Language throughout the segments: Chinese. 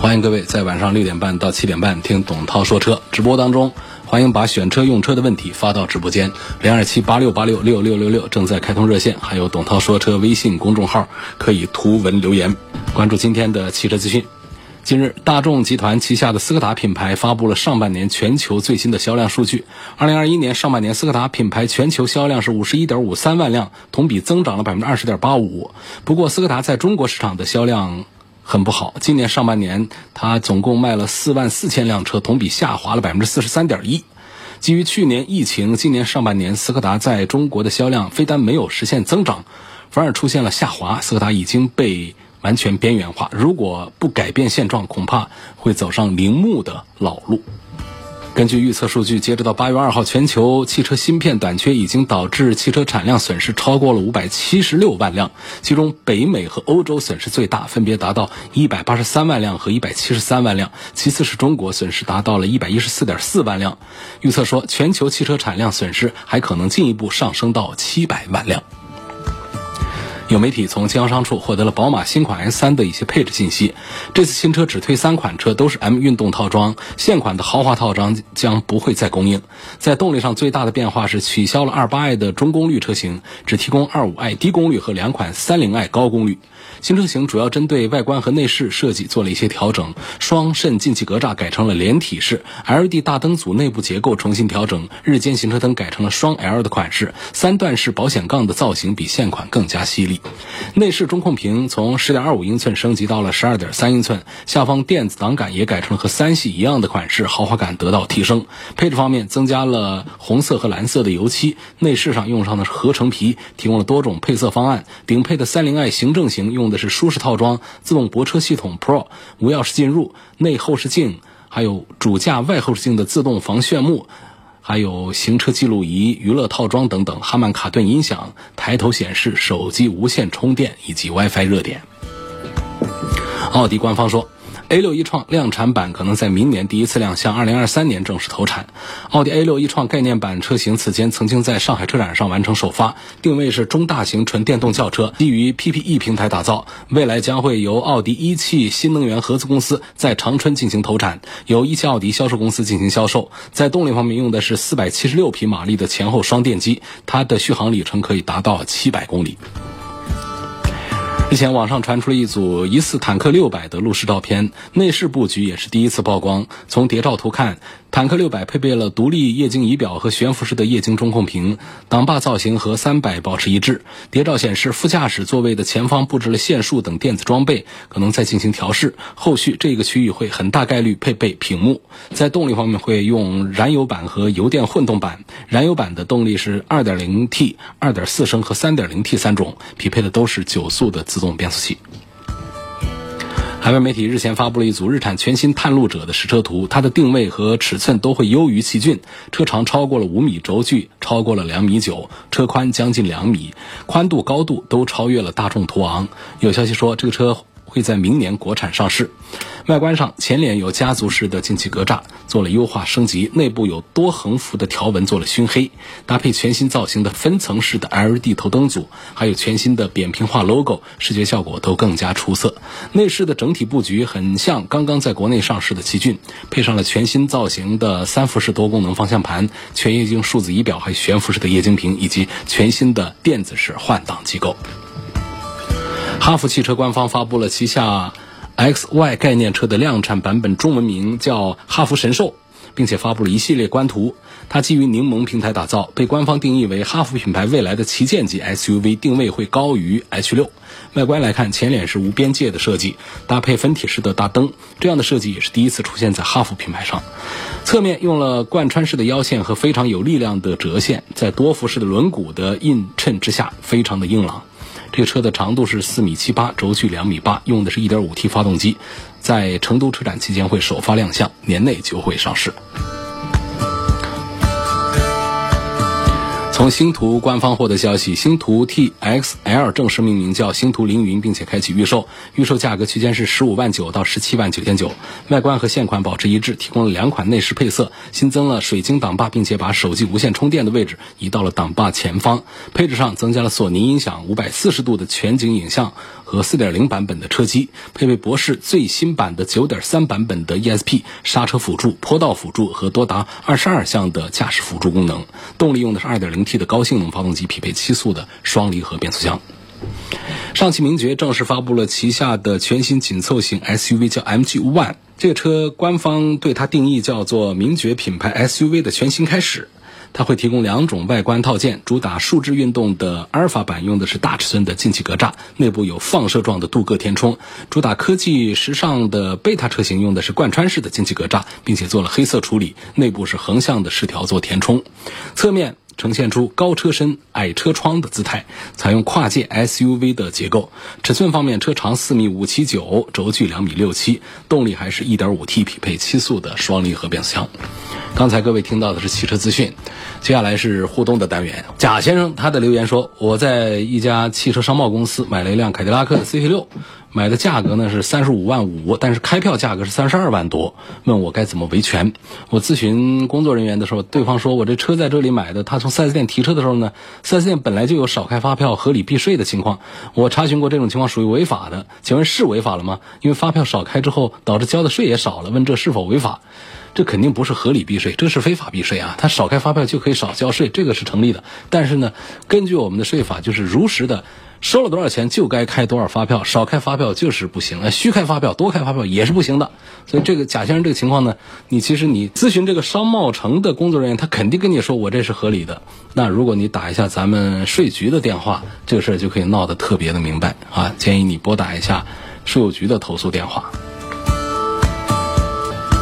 欢迎各位在晚上六点半到七点半听董涛说车直播当中，欢迎把选车用车的问题发到直播间零二七八六八六六六六六正在开通热线，还有董涛说车微信公众号可以图文留言。关注今天的汽车资讯。近日，大众集团旗下的斯柯达品牌发布了上半年全球最新的销量数据。二零二一年上半年，斯柯达品牌全球销量是五十一点五三万辆，同比增长了百分之二十点八五。不过，斯柯达在中国市场的销量。很不好，今年上半年它总共卖了四万四千辆车，同比下滑了百分之四十三点一。基于去年疫情，今年上半年斯柯达在中国的销量非但没有实现增长，反而出现了下滑。斯柯达已经被完全边缘化，如果不改变现状，恐怕会走上铃木的老路。根据预测数据，截止到八月二号，全球汽车芯片短缺已经导致汽车产量损失超过了五百七十六万辆，其中北美和欧洲损失最大，分别达到一百八十三万辆和一百七十三万辆，其次是中国，损失达到了一百一十四点四万辆。预测说，全球汽车产量损失还可能进一步上升到七百万辆。有媒体从经销商处获得了宝马新款 S3 的一些配置信息。这次新车只推三款车，都是 M 运动套装，现款的豪华套装将不会再供应。在动力上最大的变化是取消了 28i 的中功率车型，只提供 25i 低功率和两款 30i 高功率。新车型主要针对外观和内饰设计做了一些调整，双肾进气格栅改成了连体式，LED 大灯组内部结构重新调整，日间行车灯改成了双 L 的款式，三段式保险杠的造型比现款更加犀利。内饰中控屏从10.25英寸升级到了12.3英寸，下方电子挡杆也改成了和三系一样的款式，豪华感得到提升。配置方面增加了红色和蓝色的油漆，内饰上用上的合成皮，提供了多种配色方案。顶配的 30i 行政型用的是舒适套装，自动泊车系统 Pro，无钥匙进入，内后视镜，还有主驾外后视镜的自动防眩目。还有行车记录仪、娱乐套装等等，哈曼卡顿音响、抬头显示、手机无线充电以及 WiFi 热点。奥迪官方说。A6 一创量产版可能在明年第一次亮相，2023年正式投产。奥迪 A6 一创概念版车型此前曾经在上海车展上完成首发，定位是中大型纯电动轿车，基于 PPE 平台打造。未来将会由奥迪一汽新能源合资公司在长春进行投产，由一汽奥迪销售公司进行销售。在动力方面用的是476匹马力的前后双电机，它的续航里程可以达到700公里。之前网上传出了一组疑似坦克六百的路试照片，内饰布局也是第一次曝光。从谍照图看，坦克六百配备了独立液晶仪表和悬浮式的液晶中控屏，挡把造型和三百保持一致。谍照显示，副驾驶座位的前方布置了线束等电子装备，可能在进行调试。后续这个区域会很大概率配备屏幕。在动力方面会用燃油版和油电混动版，燃油版的动力是 2.0T、2.4升和 3.0T 三种，匹配的都是九速的。自动变速器。海外媒体日前发布了一组日产全新探路者的实车图，它的定位和尺寸都会优于奇骏，车长超过了五米，轴距超过了两米九，车宽将近两米，宽度高度都超越了大众途昂。有消息说，这个车。会在明年国产上市。外观上，前脸有家族式的进气格栅，做了优化升级；内部有多横幅的条纹，做了熏黑，搭配全新造型的分层式的 LED 头灯组，还有全新的扁平化 logo，视觉效果都更加出色。内饰的整体布局很像刚刚在国内上市的奇骏，配上了全新造型的三辐式多功能方向盘、全液晶数字仪表，还有悬浮式的液晶屏，以及全新的电子式换挡机构。哈弗汽车官方发布了旗下 XY 概念车的量产版本，中文名叫哈弗神兽，并且发布了一系列官图。它基于柠檬平台打造，被官方定义为哈弗品牌未来的旗舰级 SUV，定位会高于 H6。外观来看，前脸是无边界的设计，搭配分体式的大灯，这样的设计也是第一次出现在哈弗品牌上。侧面用了贯穿式的腰线和非常有力量的折线，在多辐式的轮毂的映衬之下，非常的硬朗。这个车的长度是四米七八，轴距两米八，用的是一点五 T 发动机，在成都车展期间会首发亮相，年内就会上市。从星途官方获得消息，星途 TXL 正式命名叫星途凌云，并且开启预售，预售价格区间是十五万九到十七万九千九。外观和现款保持一致，提供了两款内饰配色，新增了水晶挡把，并且把手机无线充电的位置移到了挡把前方。配置上增加了索尼音响五百四十度的全景影像和四点零版本的车机，配备博世最新版的九点三版本的 ESP 刹车辅助、坡道辅助和多达二十二项的驾驶辅助功能。动力用的是二点零 T 的高性能发动机，匹配七速的双离合变速箱。上汽名爵正式发布了旗下的全新紧凑型 SUV，叫 MG One。这个车官方对它定义叫做名爵品牌 SUV 的全新开始。它会提供两种外观套件，主打数字运动的阿尔法版用的是大尺寸的进气格栅，内部有放射状的镀铬填充；主打科技时尚的贝塔车型用的是贯穿式的进气格栅，并且做了黑色处理，内部是横向的饰条做填充。侧面。呈现出高车身、矮车窗的姿态，采用跨界 SUV 的结构。尺寸方面，车长四米五七九，轴距两米六七，动力还是一点五 T 匹配七速的双离合变速箱。刚才各位听到的是汽车资讯，接下来是互动的单元。贾先生他的留言说：“我在一家汽车商贸公司买了一辆凯迪拉克的 CT 六。”买的价格呢是三十五万五，但是开票价格是三十二万多，问我该怎么维权。我咨询工作人员的时候，对方说我这车在这里买的，他从 4S 店提车的时候呢，4S 店本来就有少开发票、合理避税的情况，我查询过这种情况属于违法的。请问是违法了吗？因为发票少开之后，导致交的税也少了，问这是否违法？这肯定不是合理避税，这是非法避税啊！他少开发票就可以少交税，这个是成立的。但是呢，根据我们的税法，就是如实的。收了多少钱就该开多少发票，少开发票就是不行。虚开发票、多开发票也是不行的。所以这个贾先生这个情况呢，你其实你咨询这个商贸城的工作人员，他肯定跟你说我这是合理的。那如果你打一下咱们税局的电话，这个事儿就可以闹得特别的明白啊。建议你拨打一下税务局的投诉电话。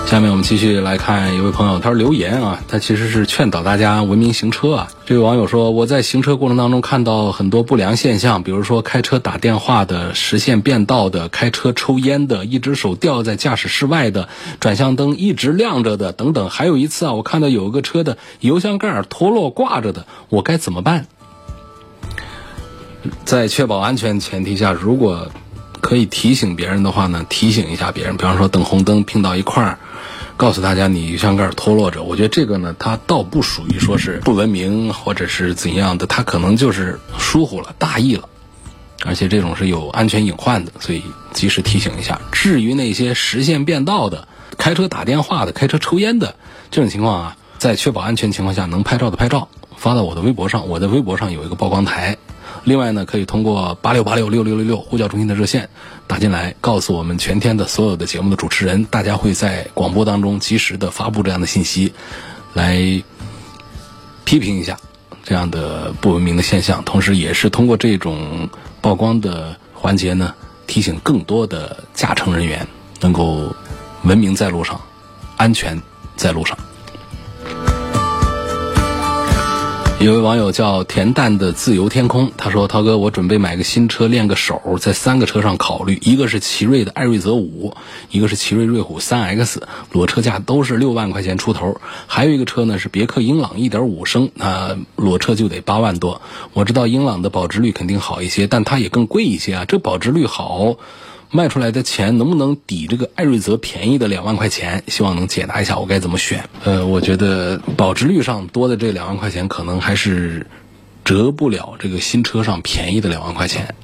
下面我们继续来看一位朋友，他说留言啊，他其实是劝导大家文明行车啊。这位网友说，我在行车过程当中看到很多不良现象，比如说开车打电话的、实线变道的、开车抽烟的、一只手吊在驾驶室外的、转向灯一直亮着的等等。还有一次啊，我看到有一个车的油箱盖脱落挂着的，我该怎么办？在确保安全前提下，如果可以提醒别人的话呢，提醒一下别人，比方说等红灯拼到一块儿。告诉大家，你油箱盖脱落着，我觉得这个呢，它倒不属于说是 不文明或者是怎样的，它可能就是疏忽了、大意了，而且这种是有安全隐患的，所以及时提醒一下。至于那些实线变道的、开车打电话的、开车抽烟的这种情况啊，在确保安全情况下，能拍照的拍照，发到我的微博上，我的微博上有一个曝光台。另外呢，可以通过八六八六六六六六呼叫中心的热线打进来，告诉我们全天的所有的节目的主持人，大家会在广播当中及时的发布这样的信息，来批评一下这样的不文明的现象，同时也是通过这种曝光的环节呢，提醒更多的驾乘人员能够文明在路上，安全在路上。有位网友叫恬淡的自由天空，他说：“涛哥，我准备买个新车练个手，在三个车上考虑，一个是奇瑞的艾瑞泽五，一个是奇瑞瑞虎三 X，裸车价都是六万块钱出头，还有一个车呢是别克英朗一点五升，啊，裸车就得八万多。我知道英朗的保值率肯定好一些，但它也更贵一些啊，这保值率好。”卖出来的钱能不能抵这个艾瑞泽便宜的两万块钱？希望能解答一下我该怎么选。呃，我觉得保值率上多的这两万块钱，可能还是折不了这个新车上便宜的两万块钱。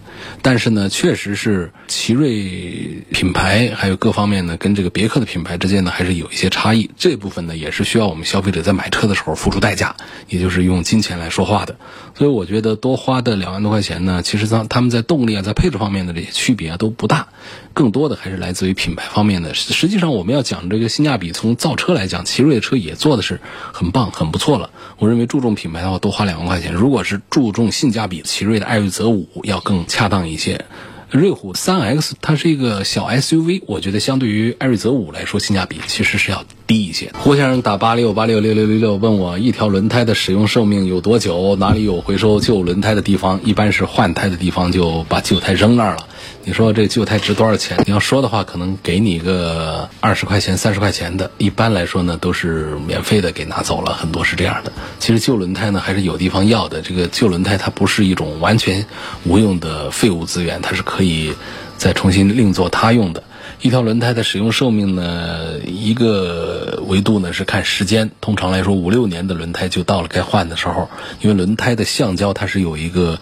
但是呢，确实是奇瑞品牌还有各方面呢，跟这个别克的品牌之间呢，还是有一些差异。这部分呢，也是需要我们消费者在买车的时候付出代价，也就是用金钱来说话的。所以我觉得多花的两万多块钱呢，其实它他们在动力啊，在配置方面的这些区别啊都不大，更多的还是来自于品牌方面的。实际上我们要讲这个性价比，从造车来讲，奇瑞的车也做的是很棒、很不错了。我认为注重品牌的话，多花两万块钱；如果是注重性价比，奇瑞的艾瑞泽五要更恰当一些。瑞虎三 X 它是一个小 SUV，我觉得相对于艾瑞泽五来说，性价比其实是要。低一些。胡先生打八六八六六六六六问我，一条轮胎的使用寿命有多久？哪里有回收旧轮胎的地方？一般是换胎的地方就把旧胎扔那儿了。你说这旧胎值多少钱？你要说的话，可能给你个二十块钱、三十块钱的。一般来说呢，都是免费的给拿走了，很多是这样的。其实旧轮胎呢，还是有地方要的。这个旧轮胎它不是一种完全无用的废物资源，它是可以再重新另作他用的。一条轮胎的使用寿命呢，一个维度呢是看时间。通常来说，五六年的轮胎就到了该换的时候，因为轮胎的橡胶它是有一个。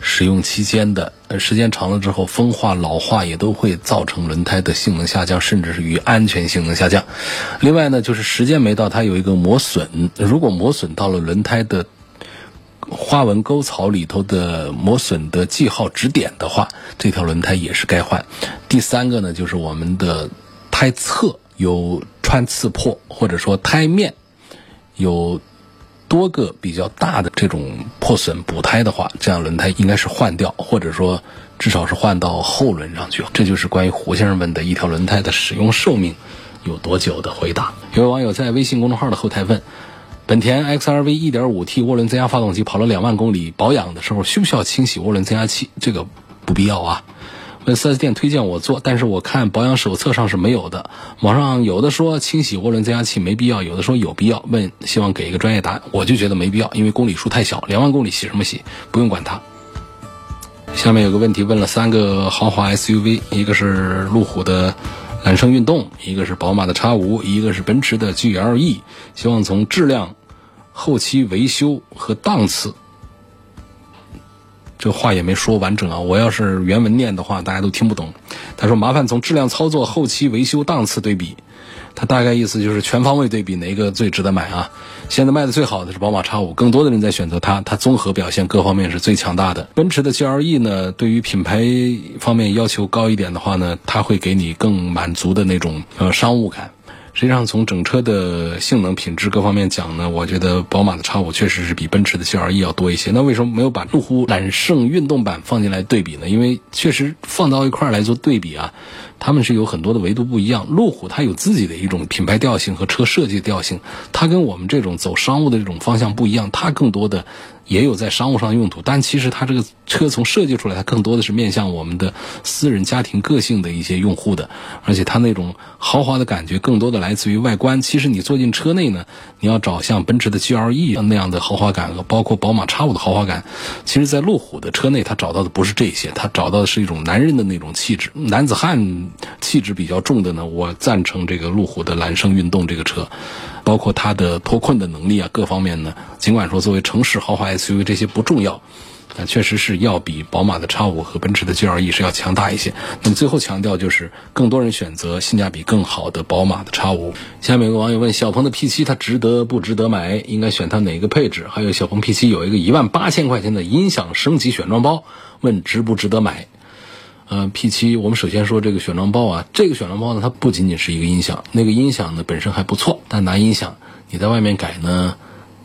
使用期间的，时间长了之后，风化、老化也都会造成轮胎的性能下降，甚至是与安全性能下降。另外呢，就是时间没到，它有一个磨损。如果磨损到了轮胎的花纹沟槽里头的磨损的记号指点的话，这条轮胎也是该换。第三个呢，就是我们的胎侧有穿刺破，或者说胎面有。多个比较大的这种破损补胎的话，这样轮胎应该是换掉，或者说至少是换到后轮上去。这就是关于胡先生问的一条轮胎的使用寿命有多久的回答。有位网友在微信公众号的后台问：本田 XRV 1.5T 涡轮增压发动机跑了两万公里，保养的时候需不需要清洗涡轮增压器？这个不必要啊。问 4S 店推荐我做，但是我看保养手册上是没有的。网上有的说清洗涡轮增压器没必要，有的说有必要。问希望给一个专业答案，我就觉得没必要，因为公里数太小，两万公里洗什么洗？不用管它。下面有个问题问了三个豪华 SUV，一个是路虎的揽胜运动，一个是宝马的 X 五，一个是奔驰的 GLE，希望从质量、后期维修和档次。这话也没说完整啊！我要是原文念的话，大家都听不懂。他说：“麻烦从质量、操作、后期维修、档次对比。”他大概意思就是全方位对比哪个最值得买啊？现在卖的最好的是宝马 X 五，更多的人在选择它，它综合表现各方面是最强大的。奔驰的 GLE 呢，对于品牌方面要求高一点的话呢，它会给你更满足的那种呃商务感。实际上，从整车的性能品质各方面讲呢，我觉得宝马的 X 五确实是比奔驰的 GLE 要多一些。那为什么没有把路虎揽胜运动版放进来对比呢？因为确实放到一块儿来做对比啊，他们是有很多的维度不一样。路虎它有自己的一种品牌调性和车设计调性，它跟我们这种走商务的这种方向不一样，它更多的。也有在商务上用途，但其实它这个车从设计出来，它更多的是面向我们的私人家庭个性的一些用户的，而且它那种豪华的感觉更多的来自于外观。其实你坐进车内呢，你要找像奔驰的 GLE 那样的豪华感，和包括宝马 X 五的豪华感，其实在路虎的车内，它找到的不是这些，它找到的是一种男人的那种气质，男子汉气质比较重的呢。我赞成这个路虎的揽胜运动这个车。包括它的脱困的能力啊，各方面呢，尽管说作为城市豪华 SUV 这些不重要，但确实是要比宝马的 X 五和奔驰的 GLE 是要强大一些。那么最后强调就是，更多人选择性价比更好的宝马的 X 五。下面有个网友问：小鹏的 P7 它值得不值得买？应该选它哪个配置？还有小鹏 P7 有一个一万八千块钱的音响升级选装包，问值不值得买？呃，P 七，我们首先说这个选装包啊，这个选装包呢，它不仅仅是一个音响，那个音响呢本身还不错，但拿音响你在外面改呢，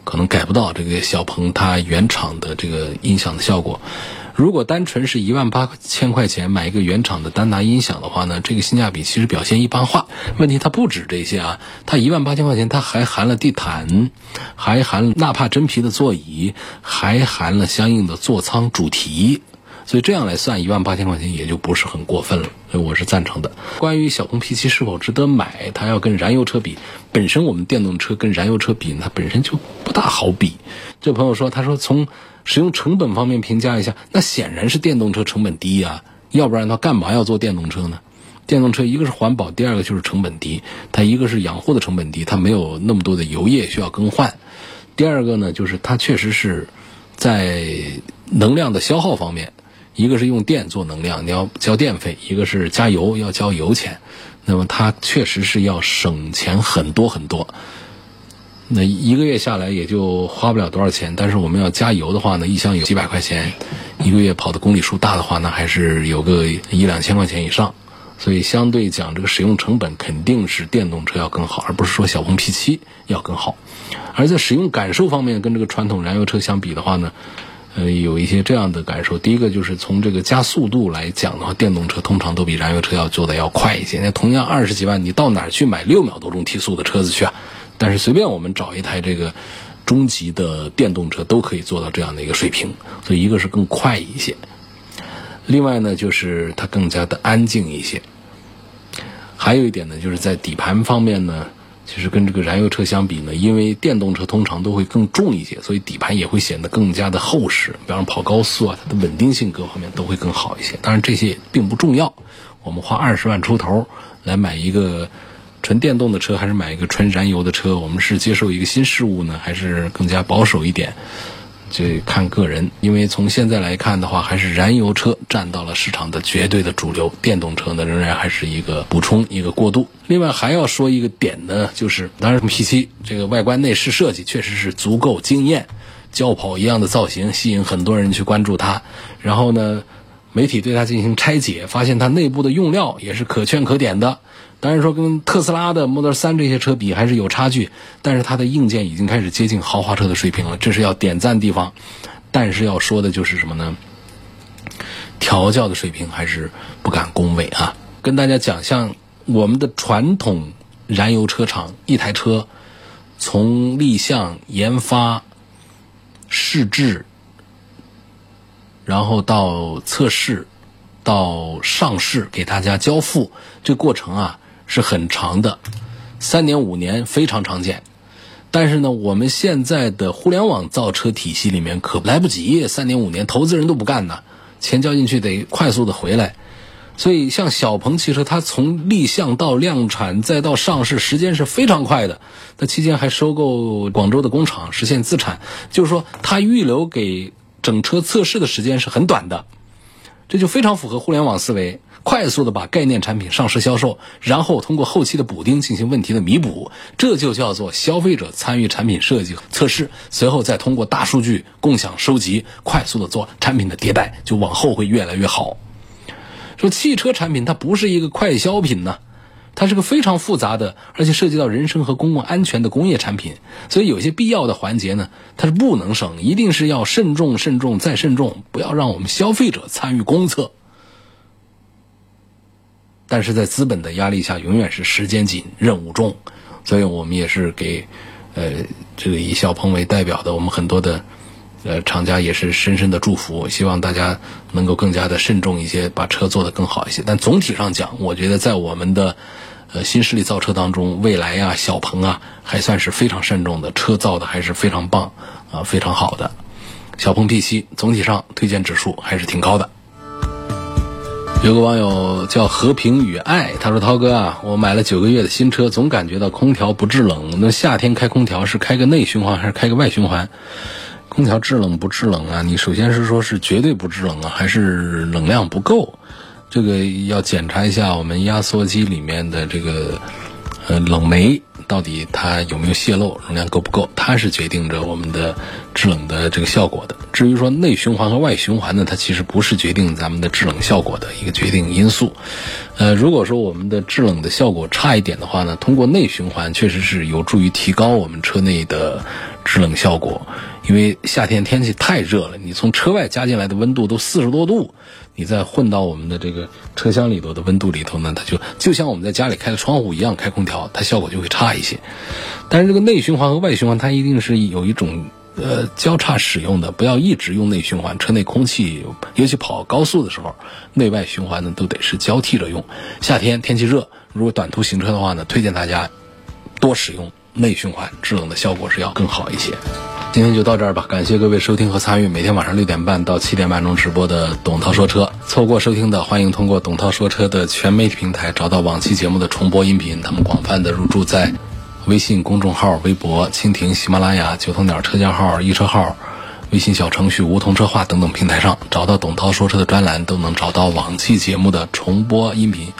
可能改不到这个小鹏它原厂的这个音响的效果。如果单纯是一万八千块钱买一个原厂的丹拿音响的话呢，这个性价比其实表现一般化。问题它不止这些啊，它一万八千块钱，它还含了地毯，还含纳帕真皮的座椅，还含了相应的座舱主题。所以这样来算，一万八千块钱也就不是很过分了，所以我是赞成的。关于小鹏 P7 是否值得买，它要跟燃油车比，本身我们电动车跟燃油车比，它本身就不大好比。这朋友说，他说从使用成本方面评价一下，那显然是电动车成本低呀，要不然他干嘛要做电动车呢？电动车一个是环保，第二个就是成本低。它一个是养护的成本低，它没有那么多的油液需要更换；第二个呢，就是它确实是在能量的消耗方面。一个是用电做能量，你要交电费；一个是加油要交油钱，那么它确实是要省钱很多很多。那一个月下来也就花不了多少钱，但是我们要加油的话呢，一箱油几百块钱，一个月跑的公里数大的话，那还是有个一两千块钱以上。所以相对讲，这个使用成本肯定是电动车要更好，而不是说小鹏 P7 要更好。而在使用感受方面，跟这个传统燃油车相比的话呢？呃，有一些这样的感受。第一个就是从这个加速度来讲的话，电动车通常都比燃油车要做的要快一些。那同样二十几万，你到哪儿去买六秒多钟提速的车子去啊？但是随便我们找一台这个中级的电动车都可以做到这样的一个水平。所以一个是更快一些，另外呢就是它更加的安静一些。还有一点呢，就是在底盘方面呢。其实跟这个燃油车相比呢，因为电动车通常都会更重一些，所以底盘也会显得更加的厚实。比方跑高速啊，它的稳定性各方面都会更好一些。当然这些并不重要，我们花二十万出头来买一个纯电动的车，还是买一个纯燃油的车，我们是接受一个新事物呢，还是更加保守一点？这看个人，因为从现在来看的话，还是燃油车占到了市场的绝对的主流，电动车呢仍然还是一个补充、一个过渡。另外还要说一个点呢，就是当然 P7 这个外观内饰设计确实是足够惊艳，轿跑一样的造型吸引很多人去关注它。然后呢，媒体对它进行拆解，发现它内部的用料也是可圈可点的。当然说跟特斯拉的 Model 3这些车比还是有差距，但是它的硬件已经开始接近豪华车的水平了，这是要点赞地方。但是要说的就是什么呢？调教的水平还是不敢恭维啊。跟大家讲，像我们的传统燃油车厂，一台车从立项、研发、试制，然后到测试，到上市给大家交付，这过程啊。是很长的，三年五年非常常见，但是呢，我们现在的互联网造车体系里面可来不及，三年五年投资人都不干呢，钱交进去得快速的回来，所以像小鹏汽车，它从立项到量产再到上市，时间是非常快的，它期间还收购广州的工厂，实现自产，就是说它预留给整车测试的时间是很短的，这就非常符合互联网思维。快速的把概念产品上市销售，然后通过后期的补丁进行问题的弥补，这就叫做消费者参与产品设计测试，随后再通过大数据共享收集，快速的做产品的迭代，就往后会越来越好。说汽车产品它不是一个快消品呢，它是个非常复杂的，而且涉及到人身和公共安全的工业产品，所以有些必要的环节呢，它是不能省，一定是要慎重、慎重再慎重，不要让我们消费者参与公测。但是在资本的压力下，永远是时间紧、任务重，所以我们也是给，呃，这个以小鹏为代表的我们很多的，呃，厂家也是深深的祝福，希望大家能够更加的慎重一些，把车做得更好一些。但总体上讲，我觉得在我们的，呃，新势力造车当中，蔚来呀、小鹏啊，还算是非常慎重的，车造的还是非常棒，啊，非常好的。小鹏 P7 总体上推荐指数还是挺高的。有个网友叫和平与爱，他说：“涛哥啊，我买了九个月的新车，总感觉到空调不制冷。那夏天开空调是开个内循环还是开个外循环？空调制冷不制冷啊？你首先是说是绝对不制冷啊，还是冷量不够？这个要检查一下我们压缩机里面的这个呃冷媒。”到底它有没有泄漏，容量够不够？它是决定着我们的制冷的这个效果的。至于说内循环和外循环呢，它其实不是决定咱们的制冷效果的一个决定因素。呃，如果说我们的制冷的效果差一点的话呢，通过内循环确实是有助于提高我们车内的制冷效果。因为夏天天气太热了，你从车外加进来的温度都四十多度。你再混到我们的这个车厢里头的温度里头呢，它就就像我们在家里开的窗户一样，开空调，它效果就会差一些。但是这个内循环和外循环，它一定是有一种呃交叉使用的，不要一直用内循环。车内空气，尤其跑高速的时候，内外循环呢都得是交替着用。夏天天气热，如果短途行车的话呢，推荐大家多使用内循环，制冷的效果是要更好一些。今天就到这儿吧，感谢各位收听和参与每天晚上六点半到七点半钟直播的董涛说车。错过收听的，欢迎通过董涛说车的全媒体平台找到往期节目的重播音频。他们广泛的入驻在微信公众号、微博、蜻蜓、喜马拉雅、九头鸟车架号、一车号、微信小程序梧桐车话等等平台上，找到董涛说车的专栏，都能找到往期节目的重播音频。